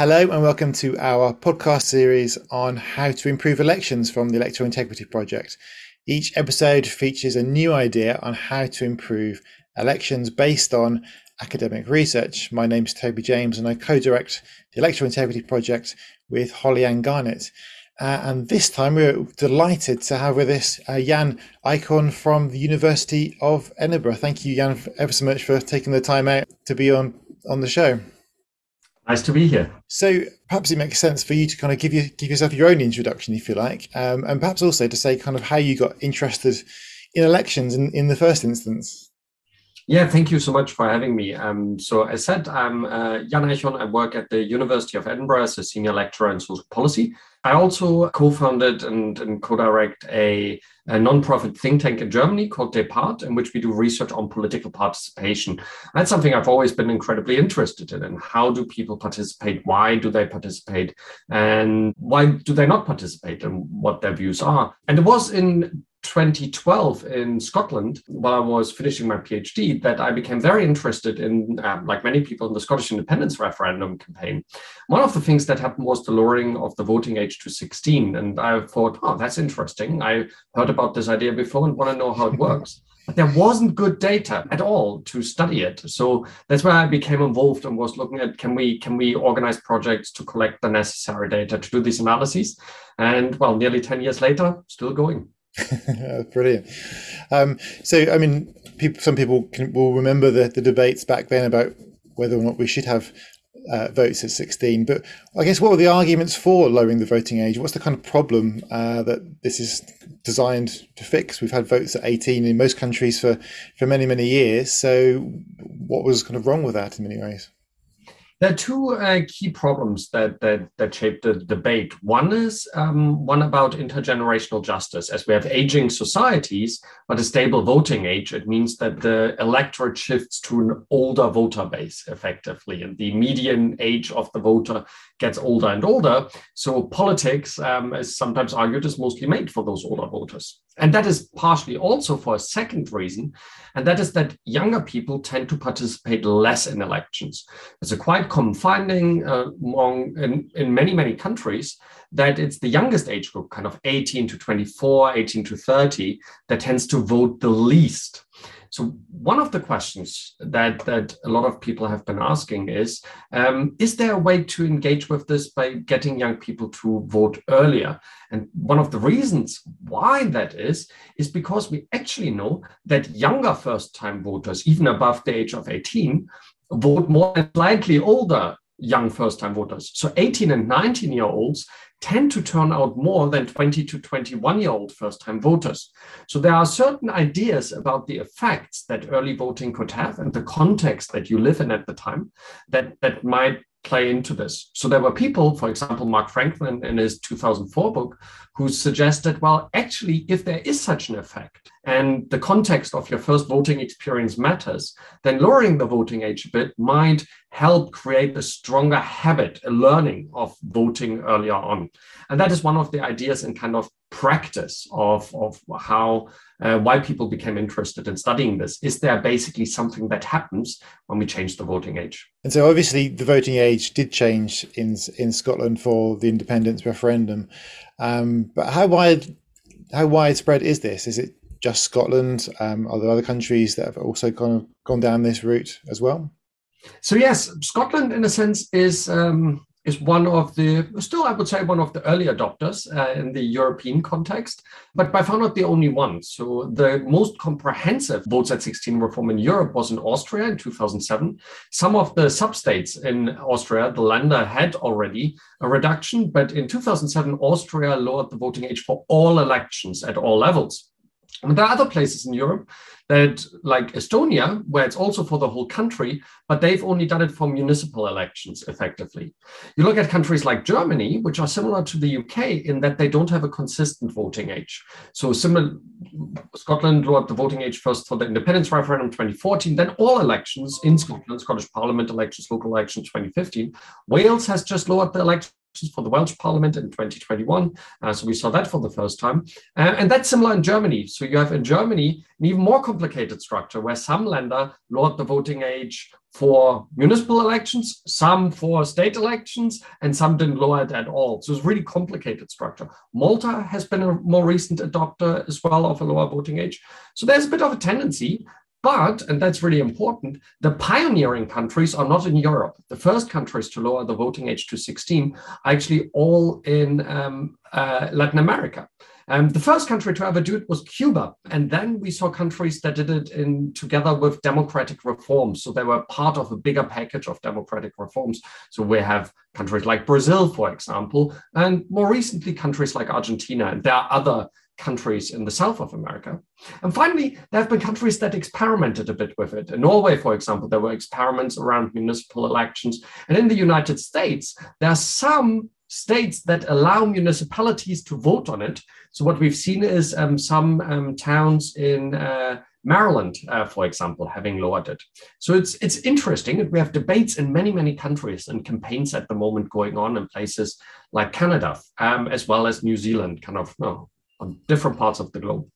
Hello, and welcome to our podcast series on how to improve elections from the Electoral Integrity Project. Each episode features a new idea on how to improve elections based on academic research. My name is Toby James, and I co direct the Electoral Integrity Project with Holly Ann Garnett. Uh, and this time we're delighted to have with us uh, Jan Eichhorn from the University of Edinburgh. Thank you, Jan, ever so much for taking the time out to be on, on the show. Nice to be here. So perhaps it makes sense for you to kind of give you give yourself your own introduction, if you like, um, and perhaps also to say kind of how you got interested in elections in, in the first instance. Yeah, thank you so much for having me. Um, so as said, I'm uh, Jan Eichhorn. I work at the University of Edinburgh as a senior lecturer in social policy. I also co-founded and, and co-direct a, a non-profit think tank in Germany called Depart, in which we do research on political participation. That's something I've always been incredibly interested in. And how do people participate? Why do they participate? And why do they not participate? And what their views are. And it was in 2012 in Scotland, while I was finishing my PhD, that I became very interested in, um, like many people in the Scottish independence referendum campaign. One of the things that happened was the lowering of the voting age to 16. And I thought, oh, that's interesting. I heard about this idea before and want to know how it works. But there wasn't good data at all to study it. So that's why I became involved and was looking at can we can we organize projects to collect the necessary data to do these analyses? And well, nearly 10 years later, still going. Brilliant. Um, so, I mean, people, some people can, will remember the, the debates back then about whether or not we should have uh, votes at 16. But I guess what were the arguments for lowering the voting age? What's the kind of problem uh, that this is designed to fix? We've had votes at 18 in most countries for, for many, many years. So, what was kind of wrong with that in many ways? There are two uh, key problems that, that that shape the debate. One is um, one about intergenerational justice. As we have aging societies, but a stable voting age, it means that the electorate shifts to an older voter base effectively, and the median age of the voter gets older and older. So politics, um, is sometimes argued, is mostly made for those older voters. And that is partially also for a second reason, and that is that younger people tend to participate less in elections. It's a quite common finding uh, among in, in many, many countries that it's the youngest age group, kind of 18 to 24, 18 to 30, that tends to vote the least. So one of the questions that that a lot of people have been asking is: um, Is there a way to engage with this by getting young people to vote earlier? And one of the reasons why that is is because we actually know that younger first-time voters, even above the age of 18, vote more than slightly older young first time voters. So 18 and 19 year olds tend to turn out more than 20 to 21 year old first time voters. So there are certain ideas about the effects that early voting could have and the context that you live in at the time that, that might play into this. So there were people, for example, Mark Franklin in his 2004 book, who suggested, well, actually, if there is such an effect and the context of your first voting experience matters, then lowering the voting age a bit might help create a stronger habit, a learning of voting earlier on. And that is one of the ideas and kind of practice of, of how uh, why people became interested in studying this. Is there basically something that happens when we change the voting age? And so, obviously, the voting age did change in in Scotland for the independence referendum. Um, but how wide how widespread is this? Is it just Scotland? Um, are there other countries that have also kind of gone down this route as well? So yes, Scotland, in a sense, is um, is one of the, still I would say one of the early adopters uh, in the European context, but by far not the only one. So the most comprehensive votes at 16 reform in Europe was in Austria in 2007. Some of the substates in Austria, the Länder, had already a reduction, but in 2007, Austria lowered the voting age for all elections at all levels. And there are other places in Europe that, like Estonia, where it's also for the whole country, but they've only done it for municipal elections effectively. You look at countries like Germany, which are similar to the UK in that they don't have a consistent voting age. So, similar, Scotland lowered the voting age first for the independence referendum 2014, then all elections in Scotland, Scottish Parliament elections, local elections 2015. Wales has just lowered the election for the Welsh Parliament in 2021. Uh, so we saw that for the first time. Uh, and that's similar in Germany. So you have in Germany an even more complicated structure where some länder lowered the voting age for municipal elections, some for state elections, and some didn't lower it at all. So it's really complicated structure. Malta has been a more recent adopter as well of a lower voting age. So there's a bit of a tendency but, and that's really important, the pioneering countries are not in Europe. The first countries to lower the voting age to 16 are actually all in um, uh, Latin America. Um, the first country to ever do it was Cuba. And then we saw countries that did it in together with democratic reforms. So they were part of a bigger package of democratic reforms. So we have countries like Brazil, for example, and more recently countries like Argentina. And there are other countries in the south of America. And finally, there have been countries that experimented a bit with it. In Norway, for example, there were experiments around municipal elections. And in the United States, there are some states that allow municipalities to vote on it. So what we've seen is um, some um, towns in uh, Maryland, uh, for example, having lowered it. So it's it's interesting. We have debates in many many countries and campaigns at the moment going on in places like Canada, um, as well as New Zealand, kind of no, on different parts of the globe.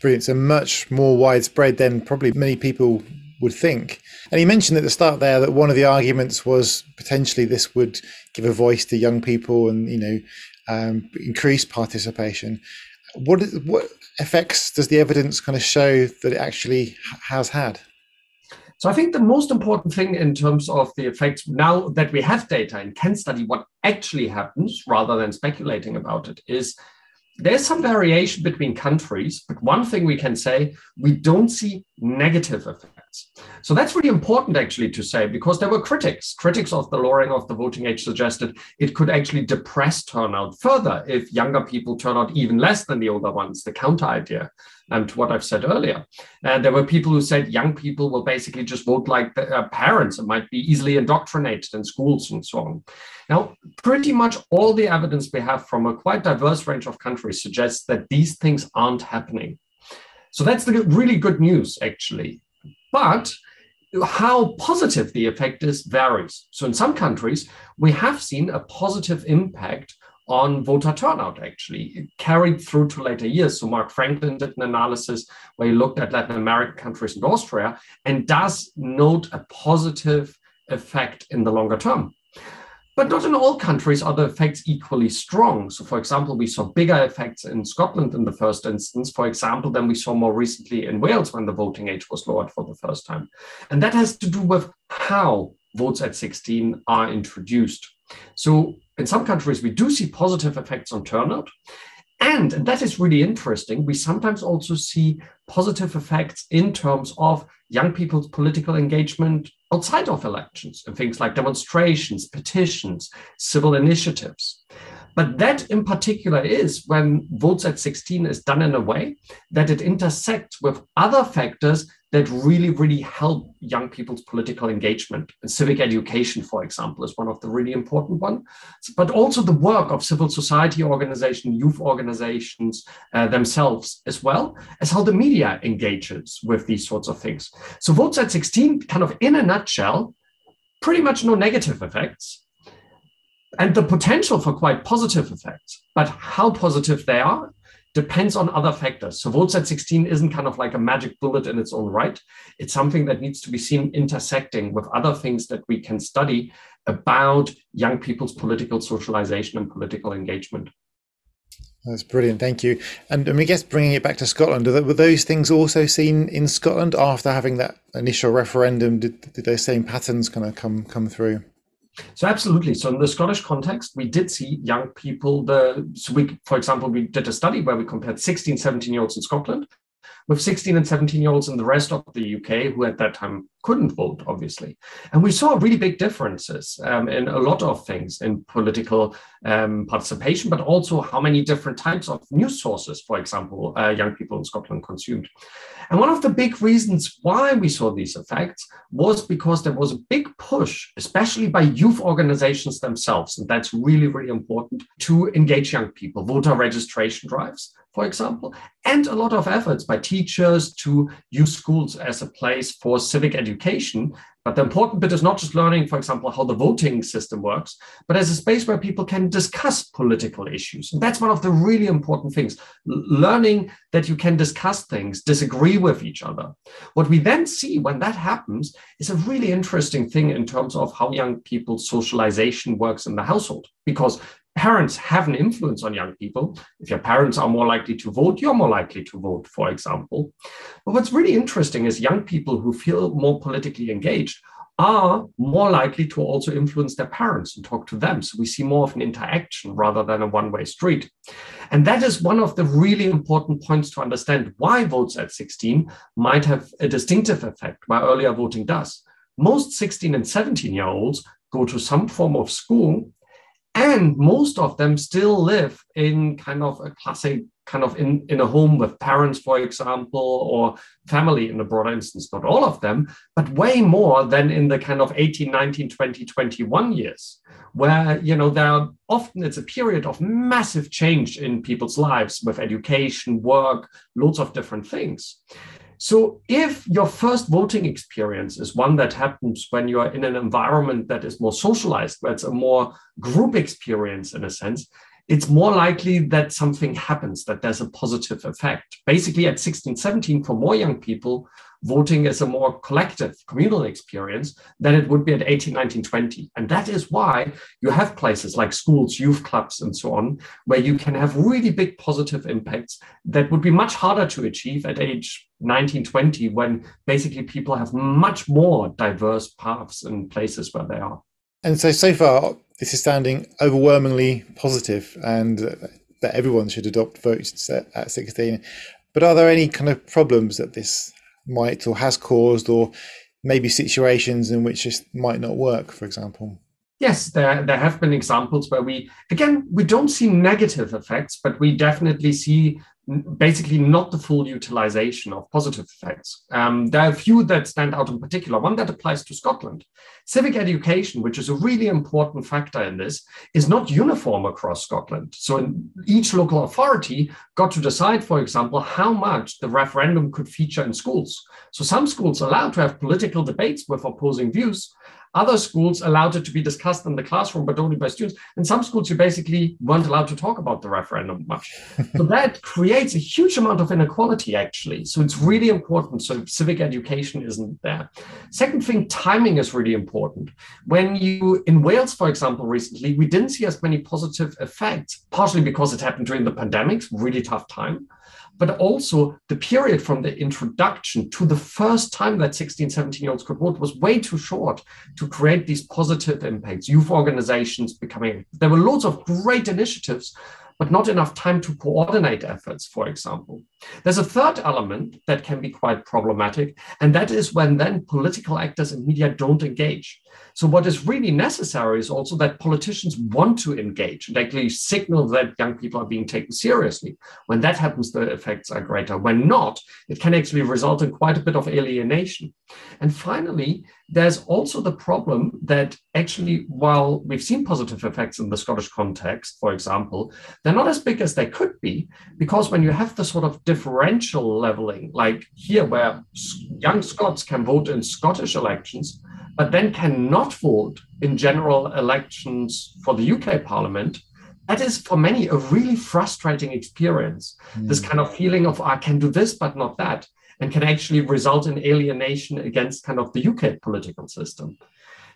Brilliant. So much more widespread than probably many people would think. And you mentioned at the start there that one of the arguments was potentially this would give a voice to young people and you know um, increase participation. What what effects does the evidence kind of show that it actually has had? So I think the most important thing in terms of the effects now that we have data and can study what actually happens rather than speculating about it is there's some variation between countries, but one thing we can say, we don't see negative effects. So that's really important actually to say because there were critics. Critics of the lowering of the voting age suggested it could actually depress turnout further if younger people turn out even less than the older ones, the counter idea um, to what I've said earlier. And there were people who said young people will basically just vote like the, uh, parents and might be easily indoctrinated in schools and so on. Now, pretty much all the evidence we have from a quite diverse range of countries suggests that these things aren't happening. So that's the really good news, actually. But how positive the effect is varies. So in some countries, we have seen a positive impact on voter turnout, actually, carried through to later years. So Mark Franklin did an analysis where he looked at Latin American countries and Austria and does note a positive effect in the longer term. But not in all countries are the effects equally strong. So, for example, we saw bigger effects in Scotland in the first instance, for example, than we saw more recently in Wales when the voting age was lowered for the first time. And that has to do with how votes at 16 are introduced. So, in some countries, we do see positive effects on turnout. And, and that is really interesting. We sometimes also see positive effects in terms of young people's political engagement outside of elections and things like demonstrations, petitions, civil initiatives. But that in particular is when votes at 16 is done in a way that it intersects with other factors that really, really help young people's political engagement. And civic education, for example, is one of the really important ones, but also the work of civil society organizations, youth organizations uh, themselves, as well as how the media engages with these sorts of things. So votes at 16, kind of in a nutshell, pretty much no negative effects and the potential for quite positive effects. But how positive they are depends on other factors. So votes at 16 isn't kind of like a magic bullet in its own right. It's something that needs to be seen intersecting with other things that we can study about young people's political socialization and political engagement. That's brilliant, thank you. And I, I guess bringing it back to Scotland, were those things also seen in Scotland after having that initial referendum? Did, did those same patterns kind of come come through? So absolutely. So in the Scottish context, we did see young people. The so we, for example, we did a study where we compared 16, 17 year olds in Scotland with 16 and 17 year olds in the rest of the UK who at that time couldn't vote, obviously. And we saw really big differences um, in a lot of things in political um, participation, but also how many different types of news sources, for example, uh, young people in Scotland consumed. And one of the big reasons why we saw these effects was because there was a big push, especially by youth organizations themselves. And that's really, really important to engage young people, voter registration drives for example, and a lot of efforts by teachers to use schools as a place for civic education But the important bit is not just learning, for example, how the voting system works, but as a space where people can discuss political issues. And that's one of the really important things learning that you can discuss things, disagree with each other. What we then see when that happens is a really interesting thing in terms of how young people's socialization works in the household, because parents have an influence on young people. If your parents are more likely to vote, you're more likely to vote, for example. But what's really interesting is young people who feel more politically engaged are more likely to also influence their parents and talk to them. So we see more of an interaction rather than a one way street. And that is one of the really important points to understand why votes at 16 might have a distinctive effect, why earlier voting does. Most 16 and 17 year olds go to some form of school and most of them still live in kind of a classic kind of in, in a home with parents for example or family in a broader instance not all of them but way more than in the kind of 18 19 20 21 years where you know there are often it's a period of massive change in people's lives with education work lots of different things so, if your first voting experience is one that happens when you are in an environment that is more socialized, where it's a more group experience in a sense, it's more likely that something happens, that there's a positive effect. Basically, at 16, 17, for more young people, voting is a more collective communal experience than it would be at 18, 19, 20. And that is why you have places like schools, youth clubs, and so on, where you can have really big positive impacts that would be much harder to achieve at age 19, 20, when basically people have much more diverse paths and places where they are. And so, so far, this is sounding overwhelmingly positive and uh, that everyone should adopt votes at 16. But are there any kind of problems that this might or has caused, or maybe situations in which this might not work, for example? Yes, there, there have been examples where we, again, we don't see negative effects, but we definitely see basically not the full utilization of positive effects. Um, there are a few that stand out in particular. One that applies to Scotland. Civic education, which is a really important factor in this, is not uniform across Scotland. So each local authority got to decide, for example, how much the referendum could feature in schools. So some schools allowed to have political debates with opposing views, other schools allowed it to be discussed in the classroom, but only by students. And some schools, you basically weren't allowed to talk about the referendum much. so that creates a huge amount of inequality, actually. So it's really important. So civic education isn't there. Second thing, timing is really important. When you, in Wales, for example, recently, we didn't see as many positive effects, partially because it happened during the pandemic, really tough time but also the period from the introduction to the first time that 16, 17 year olds could vote was way too short to create these positive impacts. Youth organizations becoming, there were loads of great initiatives, but not enough time to coordinate efforts, for example. There's a third element that can be quite problematic, and that is when then political actors and media don't engage. So, what is really necessary is also that politicians want to engage and actually signal that young people are being taken seriously. When that happens, the effects are greater. When not, it can actually result in quite a bit of alienation. And finally, there's also the problem that actually, while we've seen positive effects in the Scottish context, for example, they're not as big as they could be because when you have the sort of differential leveling, like here, where young Scots can vote in Scottish elections, but then cannot vote in general elections for the UK Parliament, that is for many a really frustrating experience. Mm. This kind of feeling of I can do this but not that, and can actually result in alienation against kind of the UK political system.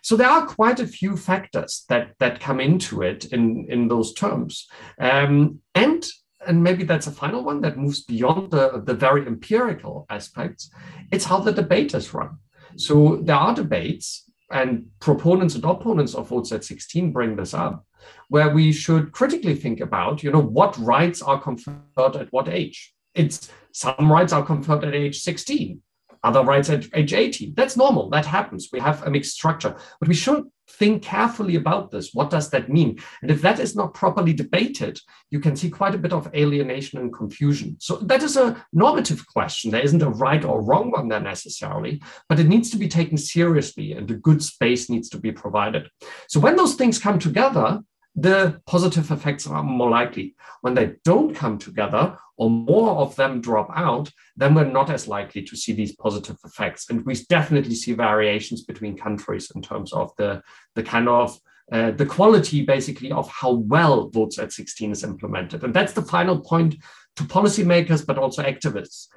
So there are quite a few factors that that come into it in in those terms, um, and and maybe that's a final one that moves beyond the, the very empirical aspects. It's how the debate is run. So there are debates, and proponents and opponents of votes at 16 bring this up, where we should critically think about, you know, what rights are conferred at what age. It's some rights are conferred at age 16, other rights at age 18. That's normal. That happens. We have a mixed structure, but we should think carefully about this. What does that mean? And if that is not properly debated, you can see quite a bit of alienation and confusion. So that is a normative question. There isn't a right or wrong one there necessarily, but it needs to be taken seriously and a good space needs to be provided. So when those things come together, the positive effects are more likely. When they don't come together, or more of them drop out, then we're not as likely to see these positive effects. And we definitely see variations between countries in terms of the, the kind of uh, the quality basically of how well votes at 16 is implemented. And that's the final point to policymakers, but also activists.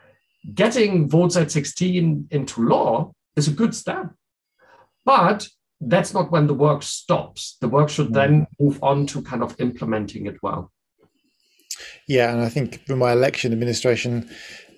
Getting votes at 16 into law is a good step. But that's not when the work stops. The work should then mm. move on to kind of implementing it well. Yeah, and I think with my election administration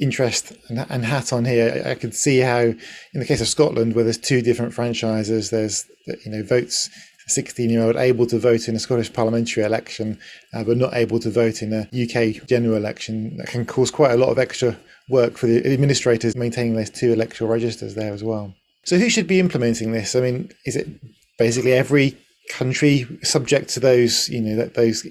interest and, and hat on here, I, I could see how, in the case of Scotland, where there's two different franchises, there's you know votes 16 year old able to vote in a Scottish parliamentary election, uh, but not able to vote in a UK general election. That can cause quite a lot of extra work for the administrators maintaining those two electoral registers there as well. So, who should be implementing this? I mean, is it basically every country subject to those, you know, that those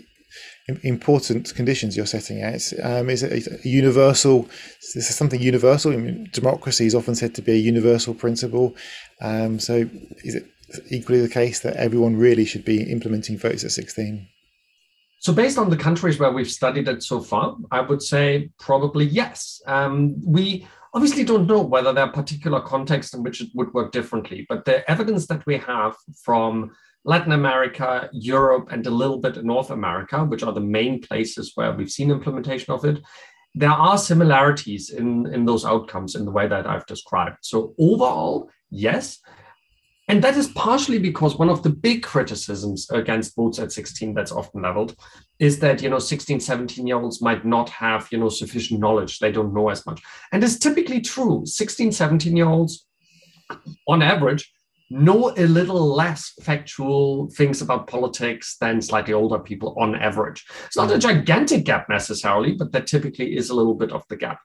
important conditions you're setting out? Um, is it a universal? Is this something universal? I mean, democracy is often said to be a universal principle. Um, so, is it equally the case that everyone really should be implementing votes at 16? So, based on the countries where we've studied it so far, I would say probably yes. Um, we obviously don't know whether there are particular contexts in which it would work differently, but the evidence that we have from Latin America, Europe, and a little bit North America, which are the main places where we've seen implementation of it, there are similarities in, in those outcomes in the way that I've described. So, overall, yes. And that is partially because one of the big criticisms against votes at 16 that's often leveled is that, you know, 16, 17 year olds might not have, you know, sufficient knowledge. They don't know as much. And it's typically true. 16, 17 year olds, on average, know a little less factual things about politics than slightly older people on average. It's not a hmm. gigantic gap necessarily, but that typically is a little bit of the gap.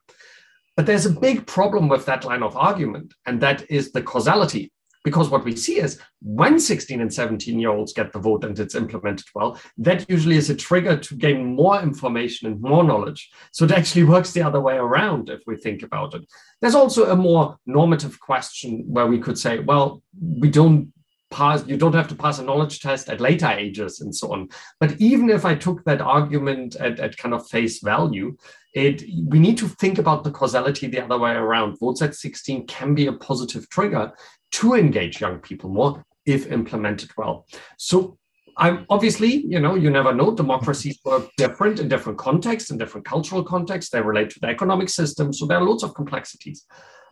But there's a big problem with that line of argument, and that is the causality because what we see is when 16 and 17 year olds get the vote and it's implemented well, that usually is a trigger to gain more information and more knowledge. So it actually works the other way around if we think about it. There's also a more normative question where we could say, well, we don't pass you don't have to pass a knowledge test at later ages and so on but even if i took that argument at, at kind of face value it we need to think about the causality the other way around votes at 16 can be a positive trigger to engage young people more if implemented well. So I'm obviously, you know, you never know. Democracies work different in different contexts, in different cultural contexts. They relate to the economic system. So there are lots of complexities.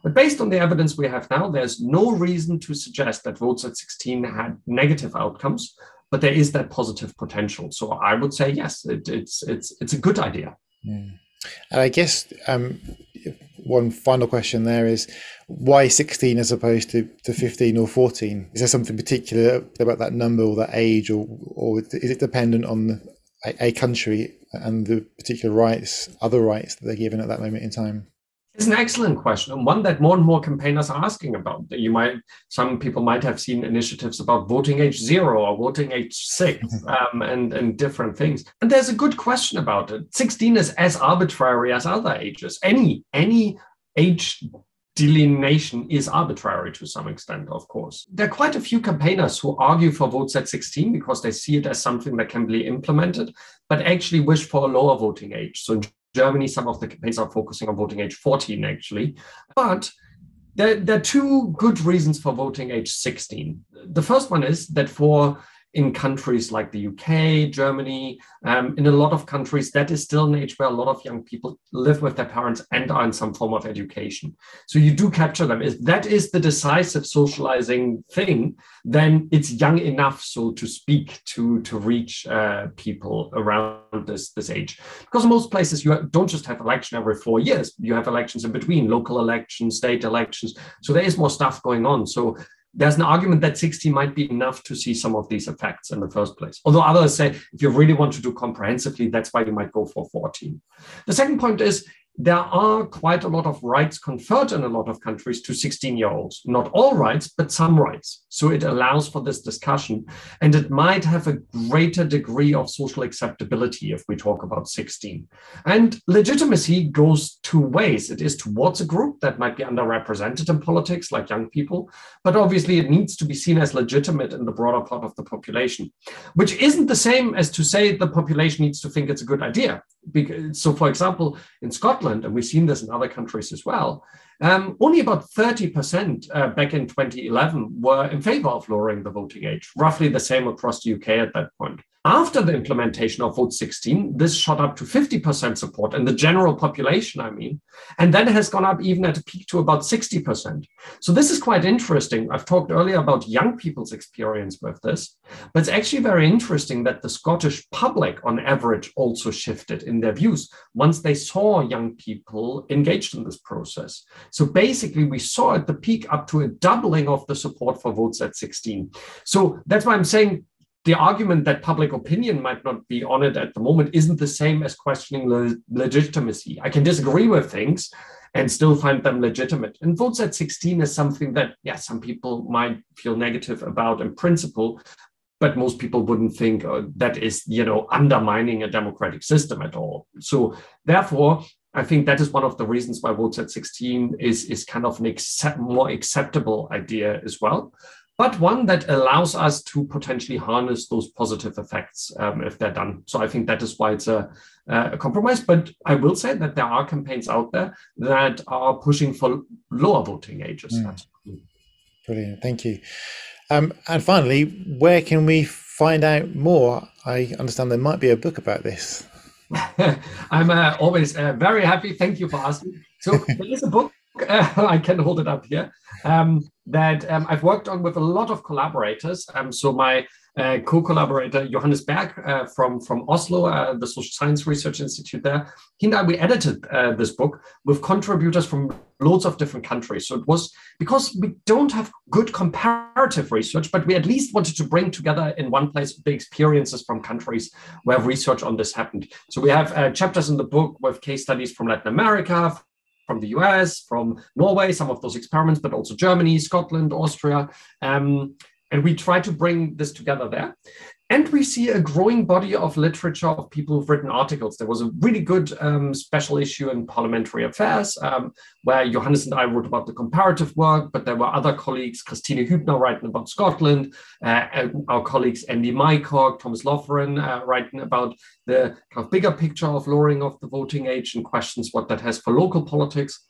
But based on the evidence we have now, there's no reason to suggest that votes at 16 had negative outcomes, but there is that positive potential. So I would say yes, it, it's it's it's a good idea. Mm. And I guess um, one final question there is why 16 as opposed to, to 15 or 14? Is there something particular about that number or that age, or, or is it dependent on a, a country and the particular rights, other rights that they're given at that moment in time? It's an excellent question, and one that more and more campaigners are asking about. You might, some people might have seen initiatives about voting age zero or voting age six, um, and and different things. And there's a good question about it. Sixteen is as arbitrary as other ages. Any any age delineation is arbitrary to some extent, of course. There are quite a few campaigners who argue for votes at 16 because they see it as something that can be implemented, but actually wish for a lower voting age. So Germany, some of the campaigns are focusing on voting age 14, actually. But there, there, are two good reasons for voting age 16. The first one is that for in countries like the UK, Germany, um, in a lot of countries, that is still an age where a lot of young people live with their parents and are in some form of education. So you do capture them. If that is the decisive socializing thing, then it's young enough, so to speak, to, to reach uh, people around this, this age. Because most places, you don't just have election every four years, you have elections in between, local elections, state elections. So there is more stuff going on. So there's an argument that 60 might be enough to see some of these effects in the first place. Although others say if you really want to do comprehensively, that's why you might go for 14. The second point is there are quite a lot of rights conferred in a lot of countries to 16 year olds. Not all rights, but some rights. So it allows for this discussion. And it might have a greater degree of social acceptability if we talk about 16. And legitimacy goes two ways it is towards a group that might be underrepresented in politics, like young people, but obviously it needs to be seen as legitimate in the broader part of the population, which isn't the same as to say the population needs to think it's a good idea so, for example, in Scotland, and we've seen this in other countries as well, um, only about 30% uh, back in 2011 were in favor of lowering the voting age, roughly the same across the UK at that point. After the implementation of Vote 16, this shot up to 50% support in the general population, I mean, and then has gone up even at a peak to about 60%. So this is quite interesting. I've talked earlier about young people's experience with this, but it's actually very interesting that the Scottish public, on average, also shifted in their views once they saw young people engaged in this process. So basically, we saw at the peak up to a doubling of the support for votes at 16. So that's why I'm saying the argument that public opinion might not be on it at the moment isn't the same as questioning le- legitimacy. I can disagree with things and still find them legitimate. And votes at 16 is something that, yeah, some people might feel negative about in principle, but most people wouldn't think uh, that is, you know, undermining a democratic system at all. So therefore, I think that is one of the reasons why votes at 16 is, is kind of an accept, more acceptable idea as well but one that allows us to potentially harness those positive effects um, if they're done. So I think that is why it's a, a, compromise. But I will say that there are campaigns out there that are pushing for lower voting ages. Mm. Brilliant. Thank you. Um, and finally, where can we find out more? I understand there might be a book about this. I'm uh, always uh, very happy. Thank you for asking. So there is a book. Uh, I can hold it up here um, that um, I've worked on with a lot of collaborators. Um, so my uh, co-collaborator Johannes Bergh uh, from from Oslo, uh, the Social Science Research Institute there, he and I we edited uh, this book with contributors from loads of different countries. So it was because we don't have good comparative research, but we at least wanted to bring together in one place the experiences from countries where research on this happened. So we have uh, chapters in the book with case studies from Latin America, from the US, from Norway, some of those experiments, but also Germany, Scotland, Austria. Um, and we try to bring this together there. And we see a growing body of literature of people who've written articles. There was a really good um, special issue in Parliamentary Affairs um, where Johannes and I wrote about the comparative work, but there were other colleagues, Christine Hübner writing about Scotland, uh, our colleagues Andy Mycock, Thomas Loughran uh, writing about the kind of bigger picture of lowering of the voting age and questions what that has for local politics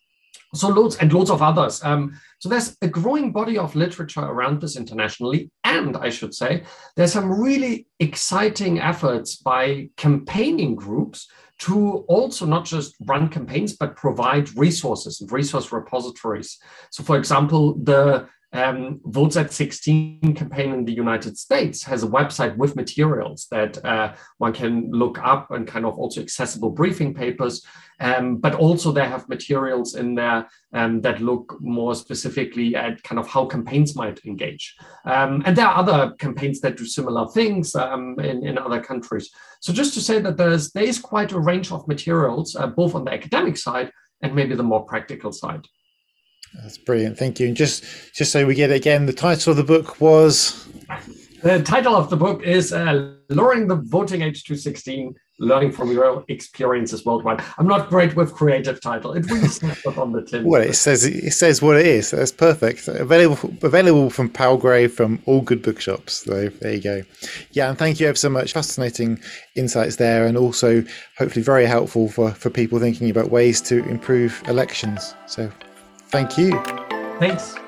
so loads and loads of others. Um, so there's a growing body of literature around this internationally, and I should say there's some really exciting efforts by campaigning groups to also not just run campaigns but provide resources and resource repositories. So, for example, the um, Votes at 16 campaign in the United States has a website with materials that uh, one can look up and kind of also accessible briefing papers. Um, but also they have materials in there um, that look more specifically at kind of how campaigns might engage. Um, and there are other campaigns that do similar things um, in, in other countries. So just to say that there's there is quite a range of materials, uh, both on the academic side and maybe the more practical side. That's brilliant. Thank you. And just just so we get it again, the title of the book was. The title of the book is uh, Lowering the Voting Age to 16 Learning from Real Experiences Worldwide. I'm not great with creative title. It really says on the tin. Well, it says it says what it is. That's perfect. Available available from Palgrave from all good bookshops. So there you go. Yeah, and thank you ever so much. Fascinating insights there, and also hopefully very helpful for for people thinking about ways to improve elections. So Thank you. Thanks.